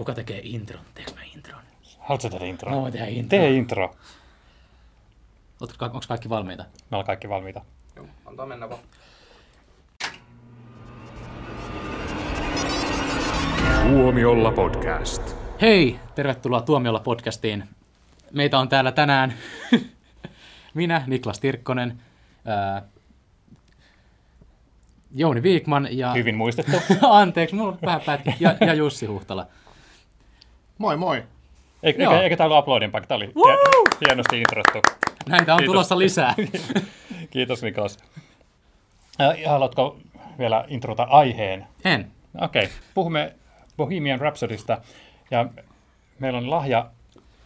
Kuka tekee intron? Teekö mä intron? Haluatko tehdä intro? Mä voin tehdä intron. Tee intro. Onko kaikki valmiita? Me ollaan kaikki valmiita. Joo, antaa mennä vaan. Tuomiolla podcast. Hei, tervetuloa Tuomiolla podcastiin. Meitä on täällä tänään minä, Niklas Tirkkonen, ää, Jouni Viikman ja... Hyvin muistettu. Anteeksi, mulla on vähän pätkä. Ja, ja Jussi Huhtala. Moi moi. Eikä, Joo. eikä, eikä tämä ollut uploadin paikka, tämä oli hie- hienosti introttu. Näitä on Kiitos. tulossa lisää. Kiitos Niklas. Äh, haluatko vielä introta aiheen? En. Okei, okay. puhumme Bohemian Rhapsodista ja meillä on lahja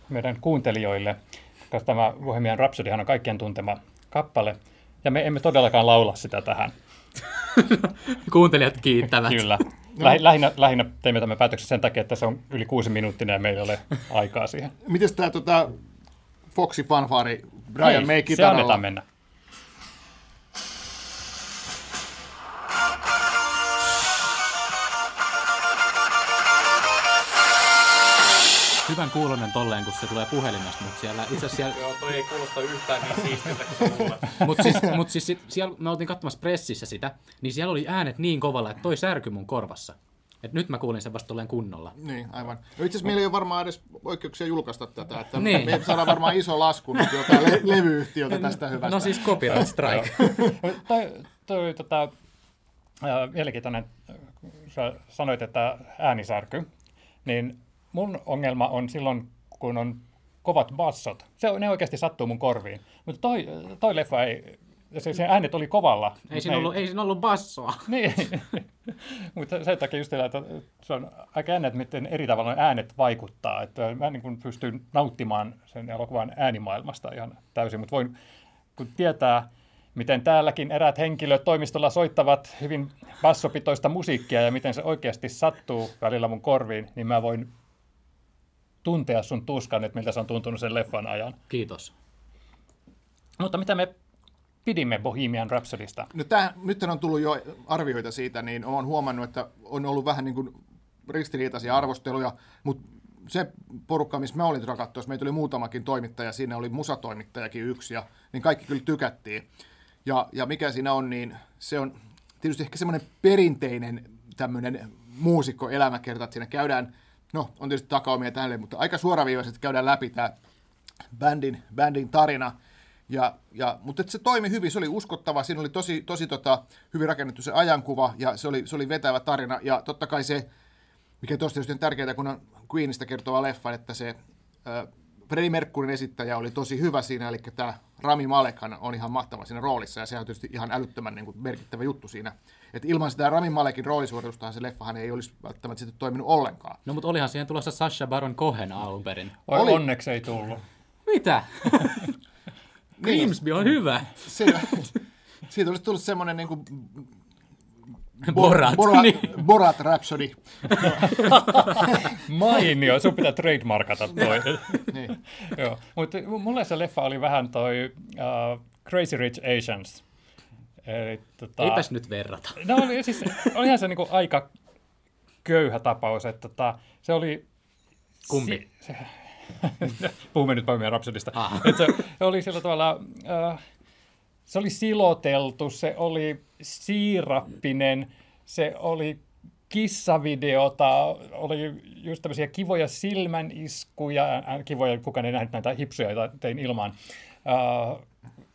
meidän kuuntelijoille, koska tämä Bohemian Rhapsodyhan on kaikkien tuntema kappale ja me emme todellakaan laula sitä tähän. Kuuntelijat kiittävät. Kyllä. Lähi, lähinnä, lähinnä teimme tämän päätöksen sen takia, että se on yli kuusi minuuttinen ja meillä ei ole aikaa siihen. Mites tää tota Foxy fanfari Brian May se kitaralla? annetaan mennä. Hyvän kuulonen tolleen, kun se tulee puhelimesta, mutta siellä itse asiassa siellä, Joo, toi ei kuulosta yhtään niin siistiltä kuin sä luulet. mut siis, mut siis sit, siellä, me oltiin katsomassa pressissä sitä, niin siellä oli äänet niin kovalla, että toi särky mun korvassa. Et nyt mä kuulin sen vasta tolleen kunnolla. Niin, aivan. No itse asiassa meillä ei ole varmaan edes oikeuksia julkaista tätä, että Niin. me saadaan varmaan iso lasku nyt jotain le- levyyhtiöltä tästä hyvästä. No siis copyright strike. toi, toi tota, mielenkiintoinen, sä sanoit, että äänisärky, niin mun ongelma on silloin, kun on kovat bassot. Se, ne oikeasti sattuu mun korviin. Mutta toi, toi leffa ei, se, se äänet oli kovalla. Ei siinä, ollut, ei siinä ollut bassoa. Niin, mutta sen takia just sillä, että se on aika jännä, että miten eri tavalla ne äänet vaikuttaa. Että mä niin kuin pystyn nauttimaan sen elokuvan äänimaailmasta ihan täysin, mutta voin, kun tietää, miten täälläkin eräät henkilöt toimistolla soittavat hyvin bassopitoista musiikkia ja miten se oikeasti sattuu välillä mun korviin, niin mä voin tuntea sun tuskan, että miltä se on tuntunut sen leffan ajan. Kiitos. Mutta mitä me pidimme Bohemian Rhapsodista? No tää, nyt on tullut jo arvioita siitä, niin olen huomannut, että on ollut vähän niin kuin ristiriitaisia arvosteluja, mutta se porukka, missä mä olin tuolla katsoessa, meitä oli muutamakin toimittaja, siinä oli musatoimittajakin yksi, ja, niin kaikki kyllä tykättiin. Ja, ja mikä siinä on, niin se on tietysti ehkä semmoinen perinteinen tämmöinen muusikkoelämäkerta, että siinä käydään, no on tietysti takaumia tälle, mutta aika suoraviivaisesti käydään läpi tämä bändin, bändin tarina. Ja, ja, mutta se toimi hyvin, se oli uskottava, siinä oli tosi, tosi tota, hyvin rakennettu se ajankuva ja se oli, se oli vetävä tarina. Ja totta kai se, mikä tuossa tietysti on tärkeää, kun on Queenista kertova leffa, että se äh, Freddie Mercuryn esittäjä oli tosi hyvä siinä, eli tämä Rami Malekhan on ihan mahtava siinä roolissa, ja se on tietysti ihan älyttömän niin kuin, merkittävä juttu siinä. Et ilman sitä Rami Malekin roolisuoritustahan se leffahan ei olisi välttämättä sitten toiminut ollenkaan. No mutta olihan siihen tulossa Sasha Baron Cohen alun perin. Oi, Oli. onneksi ei tullut. Mitä? Grimsby on hyvä. Se, siitä olisi tullut semmoinen niin kuin Borat. Borat, Niin. Borat Rhapsody. Mainio, sun pitää trademarkata toi. Niin. Joo, mutta mulle se leffa oli vähän toi uh, Crazy Rich Asians. Eli, tota, Eipäs nyt verrata. No oli, siis, olihan se niinku aika köyhä tapaus, että tota, se oli... Kumpi? Si- se, puhumme nyt Bohemian Rhapsodista. Ah. Et se, se oli sillä tavalla... Uh, se oli siloteltu, se oli siirappinen, se oli kissavideota, oli just tämmöisiä kivoja silmäniskuja, äh, kivoja, kukaan ei nähnyt näitä hipsuja, joita tein ilmaan. Uh,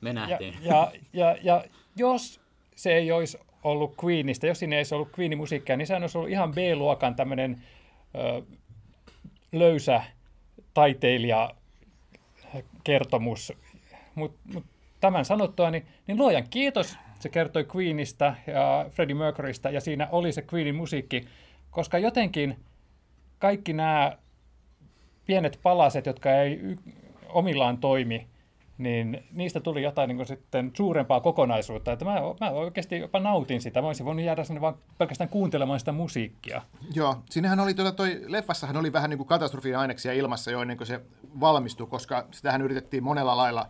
Me ja, nähtiin. ja, ja, ja jos se ei olisi ollut Queenista, jos siinä ei olisi ollut Queenin musiikkia, niin sehän olisi ollut ihan B-luokan tämmöinen ö, löysä taiteilija kertomus. Mutta mut tämän sanottua, niin, niin luojan kiitos, se kertoi Queenista ja Freddie Mercurystä, ja siinä oli se Queenin musiikki, koska jotenkin kaikki nämä pienet palaset, jotka ei omillaan toimi, niin niistä tuli jotain niin sitten suurempaa kokonaisuutta. Että mä, mä oikeasti jopa nautin sitä. Mä olisin voinut jäädä sinne vaan pelkästään kuuntelemaan sitä musiikkia. Joo, siinähän oli, tuota, toi, leffassahan oli vähän niin kuin katastrofin aineksia ilmassa jo ennen kuin se valmistui, koska sitähän yritettiin monella lailla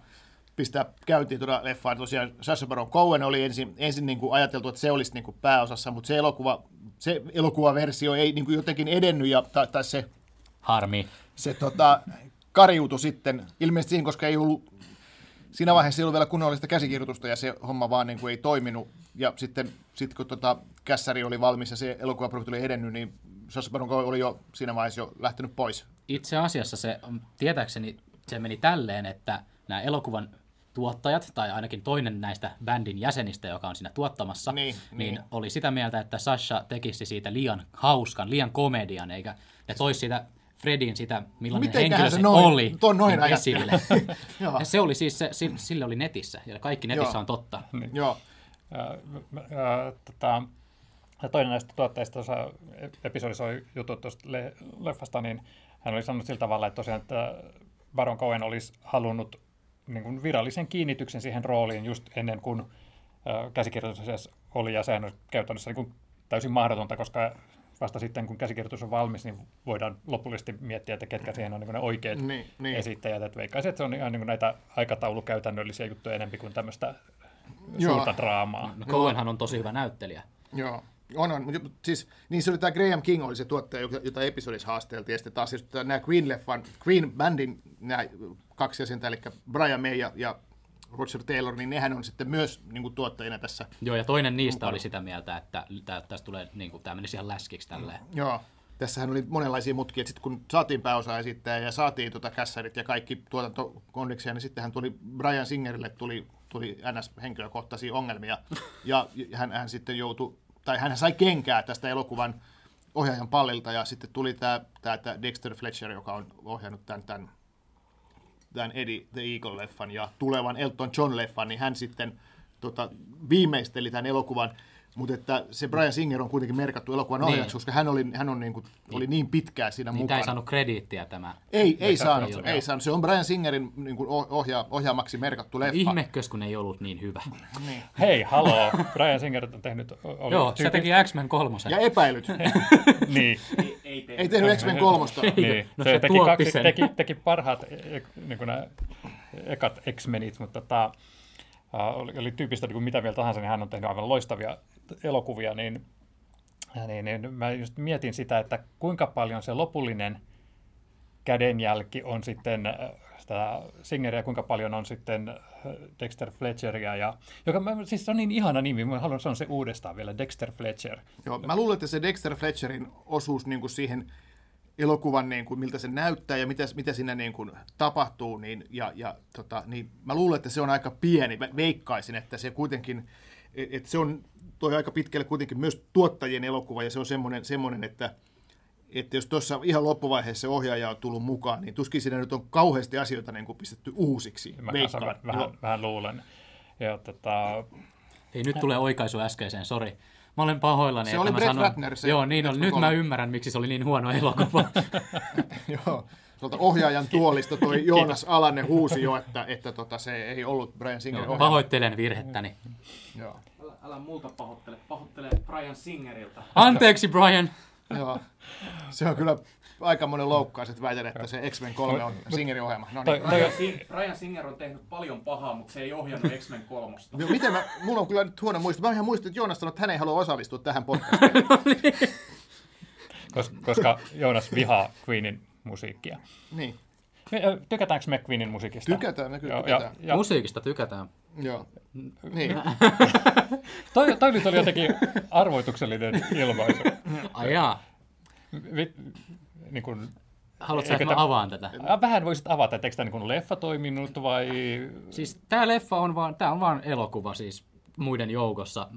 pistää käyntiin tuota leffaa. Tosiaan Sacha Baron Cohen oli ensin, ensin niin kuin ajateltu, että se olisi niin kuin pääosassa, mutta se, elokuva, se elokuvaversio ei niin kuin jotenkin edennyt ja, tai, tai se Harmi. se tota, kariutui sitten, ilmeisesti siihen, koska ei ollut, siinä vaiheessa ei ollut vielä kunnollista käsikirjoitusta ja se homma vaan niin kuin ei toiminut. Ja sitten sit kun tota, kässäri oli valmis ja se elokuvaprojekti oli edennyt, niin Sacha Baron Cohen oli jo siinä vaiheessa jo lähtenyt pois. Itse asiassa se, tietääkseni se meni tälleen, että nämä elokuvan tuottajat, tai ainakin toinen näistä bändin jäsenistä, joka on siinä tuottamassa, Niin, niin, niin. oli sitä mieltä, että Sasha tekisi siitä liian hauskan, liian komedian, eikä ne toisi sitä Fredin sitä, millainen Mitenköhän henkilö se se noin- oli, ton noin niin esille. Joo. ja se oli siis, se, si- sille oli netissä, ja kaikki netissä Joo. on totta. Joo, m- ää, tota, ja toinen näistä tuottajista tuossa episodissa oli jutut tuosta le- leffasta, niin hän oli sanonut sillä tavalla, että tosiaan että Baron Cohen olisi halunnut niin kuin virallisen kiinnityksen siihen rooliin just ennen kuin käsikirjoitus oli, ja sehän on käytännössä niin kuin täysin mahdotonta, koska vasta sitten kun käsikirjoitus on valmis, niin voidaan lopullisesti miettiä, että ketkä siihen on niin ne oikeat Niin, niin. esittäjät. Että veikkaisin, että se on ihan niin näitä aikataulukäytännöllisiä juttuja enemmän kuin tämmöistä Joo. suurta draamaa. No Cohenhan on tosi hyvä näyttelijä. joo. On, on. Mut Siis, niin se oli tämä Graham King oli se tuottaja, jota- jota episodissa haasteltiin. Ja sitten taas just nämä Queen-leffan, Queen-bändin nämä kaksi jäsentä, eli Brian May ja, ja Roger Taylor, niin nehän on sitten myös niin kuin tuottajina tässä. Joo, ja toinen niistä oli sitä mieltä, että tästä tulee, niin kuin, tämä menisi ihan läskiksi tälleen. Joo. Tässähän oli monenlaisia mutkia, että sitten kun saatiin pääosa esittää ja saatiin tota kässärit ja kaikki tuotantokondiksia, niin sittenhän tuli Brian Singerille tuli, tuli NS-henkilökohtaisia ongelmia. Ja hän, hän sitten joutui, tai hän sai kenkää tästä elokuvan ohjaajan pallilta ja sitten tuli tämä, tämä, tämä Dexter Fletcher, joka on ohjannut tämän, tämän, tämän Eddie the Eagle-leffan ja tulevan Elton John-leffan, niin hän sitten tota, viimeisteli tämän elokuvan. Mutta että se Brian Singer on kuitenkin merkattu elokuvan Niin. ohjaajaksi, koska hän, oli, hän on niin kuin, oli niin pitkään siinä Niin tämä mukana. ei saanut krediittiä tämä. Ei, ei saanut, joo. ei saanut. Se on Brian Singerin niin kuin ohja, ohjaamaksi merkattu leffa. Ihmekös, kun ei ollut niin hyvä. Niin. Hei, haloo! Brian Singer on tehnyt... Oli Joo, se tyyppi- teki X-Men kolmosen. Ja epäilyt. Niin, Ei, ei tee. ei tehnyt X-Men kolmosta. niin. No se, se teki, kaksi, sen. teki, teki parhaat e- niin kuin nämä ekat X-Menit, mutta tota, uh, oli, oli tyypistä niin kuin mitä vielä tahansa, niin hän on tehnyt aivan loistavia elokuvia, niin, niin, niin mä just mietin sitä, että kuinka paljon se lopullinen kädenjälki on sitten äh, sitä Singeria, kuinka paljon on sitten äh, Dexter Fletcheria, ja, joka siis se on niin ihana nimi, mä haluan sanoa se uudestaan vielä, Dexter Fletcher. Joo, mä luulen, että se Dexter Fletcherin osuus niin kuin siihen elokuvan, niin kuin, miltä se näyttää ja mitä, mitä siinä niin kuin, tapahtuu, niin, ja, ja, tota, niin mä luulen, että se on aika pieni. Mä veikkaisin, että se kuitenkin, että se on toi aika pitkälle kuitenkin myös tuottajien elokuva, ja se on semmoinen, semmoinen että, että jos tuossa ihan loppuvaiheessa ohjaaja on tullut mukaan, niin tuskin siinä nyt on kauheasti asioita niin kuin pistetty uusiksi. Mä vähän, vähän, Joo. vähän luulen. Ja, tota, Ei nyt tulee oikaisu äskeiseen, sori. Mä olen pahoillani. Se että oli mä Brett sanon, Ratner, se Joo, niin on. Nyt mä ymmärrän, miksi se oli niin huono elokuva. Joo. Tuolta ohjaajan tuolista toi Joonas Alanen huusi jo, että, että tota, se ei ollut Brian Singerin ohjaama. Pahoittelen virhettäni. Joo. Älä, multa pahoittele, pahoittele Brian Singerilta. Anteeksi, Brian. Joo. Se on kyllä aika monen loukkaus, että väitän, että se X-Men 3 on Singerin ohjelma. No niin. Brian, Sin- Brian Singer on tehnyt paljon pahaa, mutta se ei ohjannut X-Men kolmosta. Joo, Miten mä, mulla on kyllä nyt huono muisto. Mä ihan muistin, että Joonas sanoi, että hän ei halua osallistua tähän podcastiin. koska, koska Joonas vihaa Queenin musiikkia. niin. Me, Tykätäänkö me Queenin musiikista? Tykätään, me kyllä tykätään. Ja, ja Musiikista tykätään. Joo. Niin. toi, toi nyt oli jotenkin arvoituksellinen ilmaisu. Ai jaa. Vi, niin kun, Haluatko, että mä tä- avaan tätä? äh, vähän voisit avata, että eikö tämä niin leffa toiminut vai... Siis tää leffa on vaan, tää on vaan elokuva siis muiden joukossa.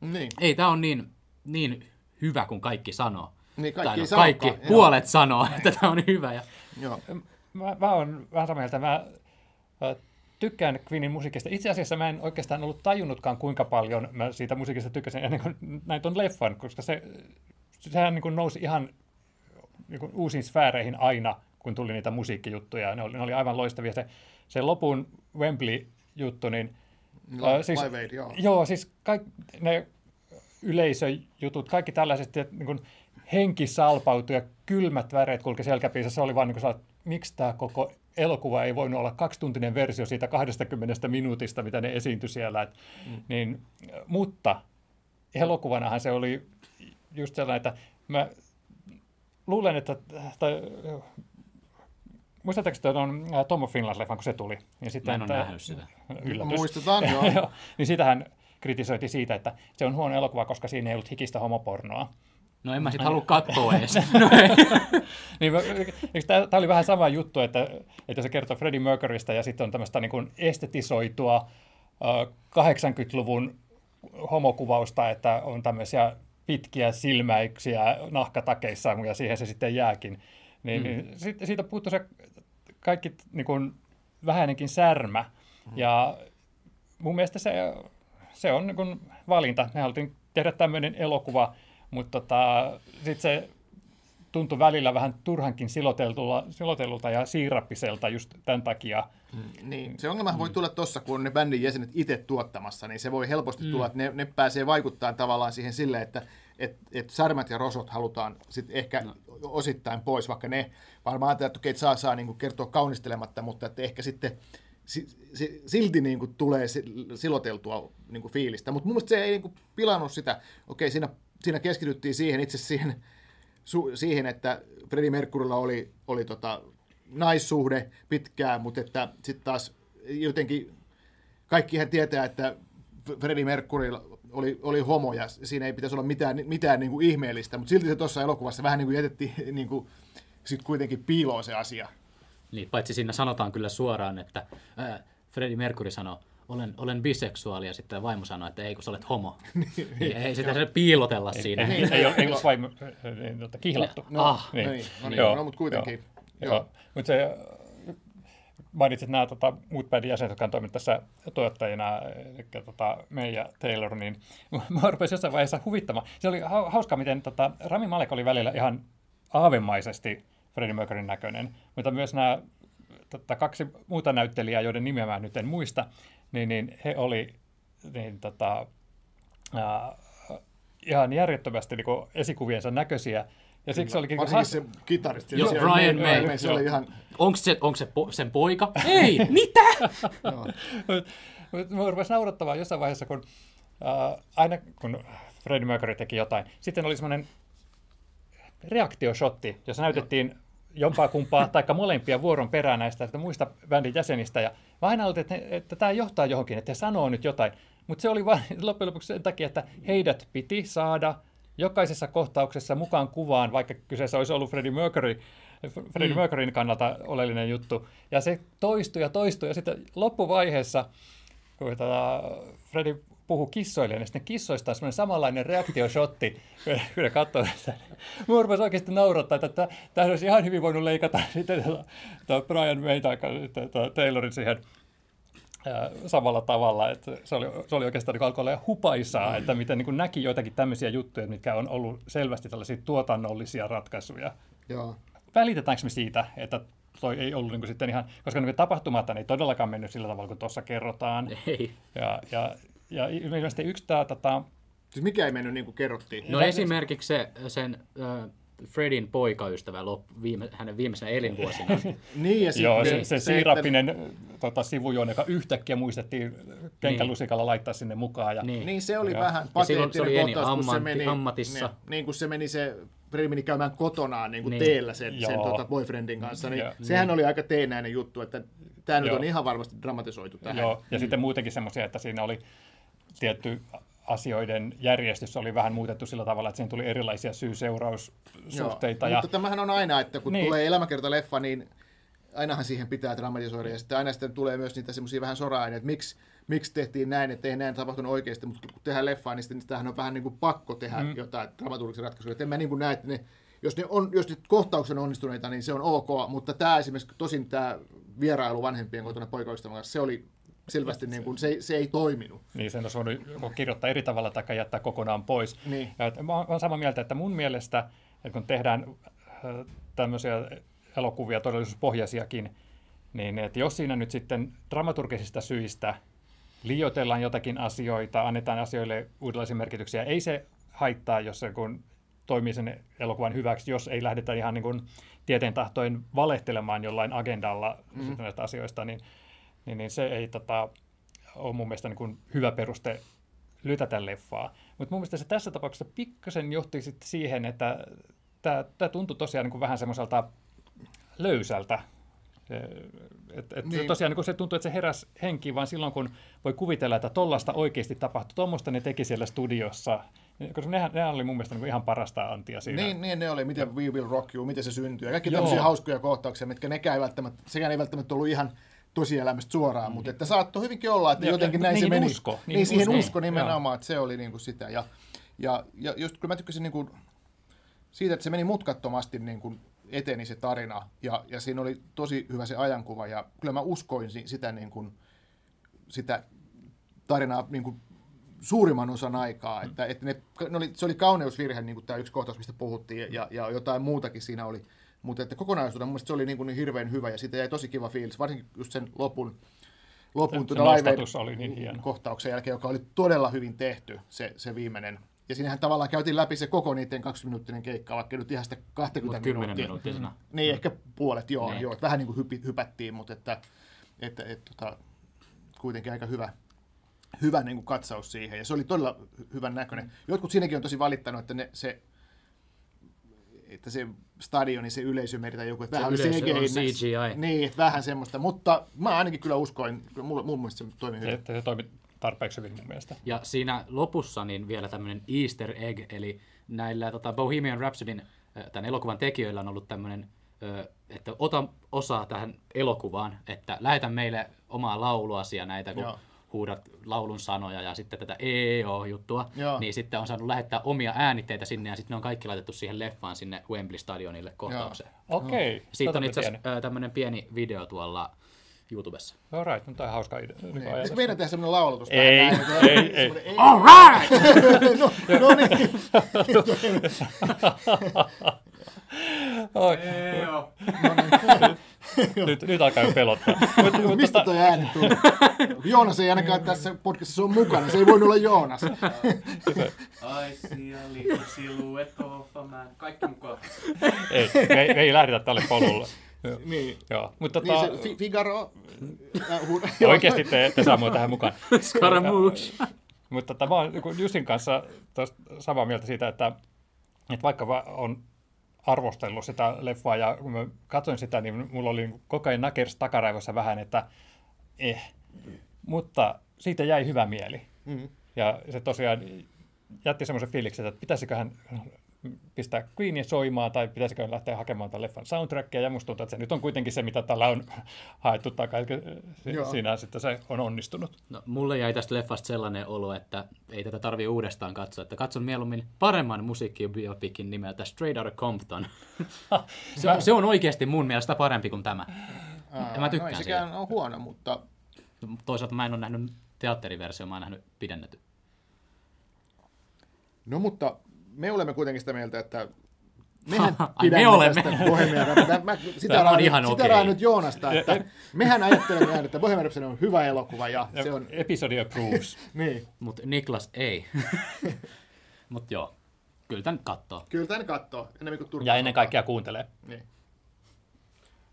niin. Ei tää on niin, niin hyvä kuin kaikki sanoo. Niin, kaikki Tai no, kaikki, joo. puolet sanoo, että tää on hyvä. Ja Joo. Mä, mä oon vähän samaa mieltä. Mä tykkään Queenin musiikista. Itse asiassa mä en oikeastaan ollut tajunnutkaan, kuinka paljon mä siitä musiikista tykkäsin ennen kuin näin ton leffan, koska se, sehän niin kuin nousi ihan niin kuin uusiin sfääreihin aina, kun tuli niitä musiikkijuttuja. Ne oli, ne oli aivan loistavia. Se, se lopun Wembley-juttu, niin... äh, siis, Live Aid, joo. Joo, siis kaikki ne yleisöjutut, kaikki tällaiset, että niin kuin henki salpautui ja kylmät väreet kulki selkäpiissä. Se oli vaan niin kuin, että miksi tämä koko elokuva ei voinut olla kaksituntinen versio siitä 20 minuutista, mitä ne esiintyi siellä. Et, mm. niin, mutta elokuvanahan se oli just sellainen, että mä luulen, että tai, muistatteko tuon äh, Tom of Finland-leffan, kun se tuli? Ja Mä en ole että- nähnyt sitä. Yllätys. Muistetaan, joo. Niin sitähän kritisoitiin siitä, että se on huono elokuva, koska siinä ei ollut hikistä homopornoa. No en mä sit halua katsoa edes. No. Niin, tämä oli vähän sama juttu, että, että se kertoo Freddie Mercurystä ja sitten on tämmöistä niin kuin estetisoitua äh, 80-luvun homokuvausta, että on tämmöisiä pitkiä silmäyksiä nahkatakeissa ja siihen se sitten jääkin. Niin, mm. niin siitä, siitä puuttuu se kaikki niin kuin, vähäinenkin särmä. Ja mun mielestä se, se on niin kuin valinta. Me haluttiin tehdä tämmöinen elokuva, mutta tota, sitten se tuntui välillä vähän turhankin siloteltulta, silotellulta ja siirappiselta just tämän takia. Niin, se ongelma voi tulla tuossa, kun on ne bändin jäsenet itse tuottamassa, niin se voi helposti tulla, että ne, ne pääsee vaikuttamaan tavallaan siihen sille, että et, et särmät ja rosot halutaan sit ehkä no. osittain pois, vaikka ne varmaan ajatellaan, että okei, saa, saa niin kertoa kaunistelematta, mutta että ehkä sitten si, si, silti niin kuin tulee si- siloteltua niin kuin fiilistä. Mutta mun mielestä se ei niin kuin pilannut sitä. Okei, siinä, siinä keskityttiin siihen itse siihen, su, siihen, että Freddie Mercurylla oli, oli tota, naissuhde pitkään, mutta että sitten taas jotenkin kaikkihan tietää, että Freddie Mercury oli, oli homo ja siinä ei pitäisi olla mitään, mitään niin kuin ihmeellistä, mutta silti se tuossa elokuvassa vähän niin kuin jätettiin niin kuin, sit kuitenkin piiloon se asia. Niin, paitsi siinä sanotaan kyllä suoraan, että äh, Freddie Mercury sanoo, olen, olen biseksuaali, ja sitten vaimo sanoo, että ei, kun sä olet homo. niin, ei sitä se piilotella siinä. Ei, ei, ole, ei ole tota, kihlattu. No, Ah, niin, no niin, Joo, no, mutta kuitenkin. Joo. Joo. Mutta se mainitsit nämä tota, muut bändin jäsenet, jotka on toiminut tässä tuottajina, eli tota, May ja Taylor, niin mä rupesin jossain vaiheessa huvittamaan. Se oli hau- hauskaa, miten tota, Rami Malek oli välillä ihan aavemaisesti Freddie Mercuryn näköinen, mutta myös nämä tota, kaksi muuta näyttelijää, joiden nimeä mä nyt en muista, niin, niin he oli niin, tota, ää, ihan järjettömästi niin kuin esikuviensa näköisiä, ja siksi olikin... Varsinkin se kitaristi. Joo, se, Brian se, May. Se oli ihan, Onko se, onko se po, sen poika? Ei, mitä? Mä rupesin naurattamaan jossain vaiheessa, kun äh, aina kun Freddie Mercury teki jotain, sitten oli semmoinen reaktioshotti, jossa näytettiin jompaa kumpaa tai molempia vuoron perään näistä että muista bändin jäsenistä. Ja mä aina olin, että, että tämä johtaa johonkin, että he sanoo nyt jotain. Mutta se oli vain loppujen lopuksi sen takia, että heidät piti saada jokaisessa kohtauksessa mukaan kuvaan, vaikka kyseessä olisi ollut Freddie Mercury, Freddie mm. Mercuryn kannalta oleellinen juttu. Ja se toistui ja toistui. Ja sitten loppuvaiheessa, kun tota, Freddie puhuu kissoille, niin sitten kissoista on semmoinen samanlainen reaktioshotti, kun ne katsoo sitä. Mua rupesi oikeasti naurattaa, että tämä olisi ihan hyvin voinut leikata sitten tuo Brian May tai Taylorin siihen ää, samalla tavalla, että se oli, se oli oikeastaan niin alkoi olla hupaisaa, että miten niin näki joitakin tämmöisiä juttuja, mitkä on ollut selvästi tällaisia tuotannollisia ratkaisuja. joo. Välitetäänkö me siitä, että toi ei ollut niin sitten ihan, koska niin tapahtumat ei todellakaan mennyt sillä tavalla kuin tuossa kerrotaan. Ei. Ja, ja, ja ilmeisesti yksi tämä, tota, Siis mikä ei mennyt niin kuin kerrottiin. No esimerkiksi se, sen äh, Fredin poikaystävä lop, viime, hänen viimeisenä elinvuosina. Niin, ja joo, se, se siirappinen tota, sivujoon, joka yhtäkkiä muistettiin kenkälusikalla laittaa sinne mukaan. Ja, Niin. Niin, se oli vähän Ja oli pateettinen Eni kohtaus, kun se ammatti- meni, ammatissa. Niin, niin kun se meni se Freddie meni käymään kotonaan niin kuin Niin. teellä sen, sen tota, boyfriendin kanssa, niin Joo. sehän oli aika teenäinen juttu, että tämä nyt on ihan varmasti dramatisoitu tähän. Joo, ja mm. sitten muutenkin semmoisia, että siinä oli tietty asioiden järjestys oli vähän muutettu sillä tavalla, että siihen tuli erilaisia syy-seuraussuhteita. Joo, Ja, Mutta tämähän on aina, että kun Niin. tulee elämäkerta-leffa, niin ainahan siihen pitää dramatisoida. Ja sitten aina sitten tulee myös niitä semmoisia vähän sora-aineita, että miksi, miksi tehtiin näin, että ei näin tapahtunut oikeasti, mutta kun tehdään leffaa, niin sitten tämähän on vähän niin kuin pakko tehdä mm. jotain dramaturgisia ratkaisuja. Et en mä niin kuin näe, että ne, jos ne on, jos ne kohtaukset on onnistuneita, niin se on ok, mutta tämä esimerkiksi, tosin tämä vierailu vanhempien kotona poikaystävän kanssa, se oli selvästi, niin kuin, se, se ei toiminut. niin sen olisi voinut kirjoittaa eri tavalla tai jättää kokonaan pois. Niin. Ja, että mä olen samaa mieltä, että mun mielestä, että kun tehdään tämmöisiä elokuvia, todellisuuspohjaisiakin, niin että jos siinä nyt sitten dramaturgisista syistä liioitellaan jotakin asioita, annetaan asioille uudenlaisia merkityksiä, ei se haittaa, jos se kun toimii sen elokuvan hyväksi, jos ei lähdetä ihan niin kuin tieteen tahtoin valehtelemaan jollain agendalla mm. näistä asioista, niin, niin, niin se ei tota, ole mun mielestä niin kuin hyvä peruste lytätä leffaa. Mutta mun mielestä se tässä tapauksessa pikkasen johti sitten siihen, että tämä, tuntui tosiaan niin kuin vähän semmoiselta löysältä. Et, et Niin. niin. Tosiaan niin se tuntuu, että se heräs henkiin vain silloin, kun voi kuvitella, että tollasta oikeasti tapahtui. Tuommoista ne teki siellä studiossa. Koska nehän, nehän oli mun mielestä niin ihan parasta antia siinä. Niin, niin ne oli, miten We Will Rock You, miten se syntyy. Ja kaikki Joo. tämmöisiä hauskoja kohtauksia, mitkä nekään ei välttämättä, sekään ei välttämättä ollut ihan tosielämästä suoraan, mutta että saattoi hyvinkin olla, että Ja- jotenkin ja näin se meni. usko, niin, niihin siihen usko. usko nimenomaan, että se oli niin kuin sitä. Ja, ja, ja just kun mä tykkäsin niin kuin siitä, että se meni mutkattomasti niin kuin eteni se tarina, ja, ja siinä oli tosi hyvä se ajankuva, ja kyllä mä uskoin si- sitä, niin kuin, sitä tarinaa niin kuin suurimman osan aikaa. Että, että ne, ne oli, se oli kauneusvirhe, niin kuin tämä yksi kohtaus, mistä puhuttiin, ja, ja jotain muutakin siinä oli. Mutta että kokonaisuudessaan mun mielestä se oli niin, kuin niin hirveän hyvä, ja siitä jäi tosi kiva fiilis, varsinkin just sen lopun, lopun Se tuota Live oli niin hieno. kohtauksen jälkeen, joka oli todella hyvin tehty, se, se viimeinen. Ja siinähän tavallaan käytiin läpi se koko niiden 20-minuuttinen keikka, vaikka nyt ihan sitä 20 Mutta 10 minuuttia. minuuttisena. Niin, ehkä puolet, joo. Niin. joo että vähän niin kuin hypi, hypättiin, mutta että, että, että, tota, kuitenkin aika hyvä, hyvä niin kuin katsaus siihen. Ja se oli todella hy- hyvän näköinen. Jotkut siinäkin on tosi valittanut, että ne, se, että se stadioni, se yleisömeri tai joku, että Se vähän yleisö on CGI. CGI. Niin, että vähän semmoista, mutta mä ainakin kyllä uskoin, kyllä mulla, mun mielestä se toimi hyvin. Se, se toimi tarpeeksi hyvin mun mielestä. Ja siinä lopussa niin vielä tämmöinen easter egg, eli näillä tota, Bohemian Rhapsodyn tämän elokuvan tekijöillä on ollut tämmöinen, että ota osaa tähän elokuvaan, että lähetä meille omaa lauluasi ja näitä, kun Joo. Huudat laulun sanoja ja sitten tätä EEO-juttua, Joo. niin sitten on saanut lähettää omia äänitteitä sinne ja sitten ne on kaikki laitettu siihen leffaan sinne Wembley-stadionille kohtaukseen. Okei. Okay. Siitä on itse asiassa tämmöinen pieni video tuolla YouTubessa. All right, no, tämä on hauska idea. Niin. Eikö meidän tehdä semmoinen laulotus? Ei, ei, ei. All right! no, no niin. Oi, Joo. nyt, nyt alkaa jo pelottaa. Mut, mut, Mistä tota- toi ääni tuli? Joonas ei ainakaan tässä podcastissa ole mukana. Se ei voinut olla Joonas. I see a little silhouette of a man. Kaikki mukaan. ei, me, ei, me ei lähdetä tälle polulle. Joo. niin. Joo, mutta Niin tota, se Fi- Figaro. Äh, oikeasti te, te saa mua tähän mukaan. Scaramouche! Mutta tota, mä oon niin kuin Jussin kanssa samaa mieltä siitä, että, että vaikka on arvostellut sitä leffaa ja kun mä katsoin sitä, niin mulla oli koko ajan nakers takaraivossa vähän, että eh. Mutta siitä jäi hyvä mieli. Mm. Ja se tosiaan jätti semmoisen fiiliksen, että pitäisiköhän pistää Queenia soimaan tai pitäisikö lähteä hakemaan tämän leffan soundtrackia. Ja musta tuntuu, että se nyt on kuitenkin se, mitä tällä on haettu takaa. Joo. Siinä sitten se on onnistunut. No, mulle jäi tästä leffasta sellainen olo, että ei tätä tarvii uudestaan katsoa. Että katson mieluummin paremman musiikkibiopikin nimeltä Straight Outta Compton. se, on- se on oikeasti mun mielestä parempi kuin tämä. Aa, Ja mä tykkään no ei siitä. sekään ole huono, mutta Toisaalta mä en ole nähnyt teatteriversio, mä oon nähnyt pidennetty. No mutta me olemme kuitenkin sitä mieltä, että mehän pidämme me olemme. tästä Bohemian Rhapsody. Mä, sitä Tämä on ihan sitä raan nyt Joonasta, että mehän ajattelemme aina, että Bohemian Rhapsody on hyvä elokuva ja se on, Episodi approves. niin, Mutta Niklas ei. Mutta joo, kyllä tän kattoo. kyllä tämän katsoo enemmän kuin Turku. Ja ennen kaikkea kuuntelee. Niin.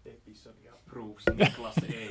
Episodia proves Niklas ei.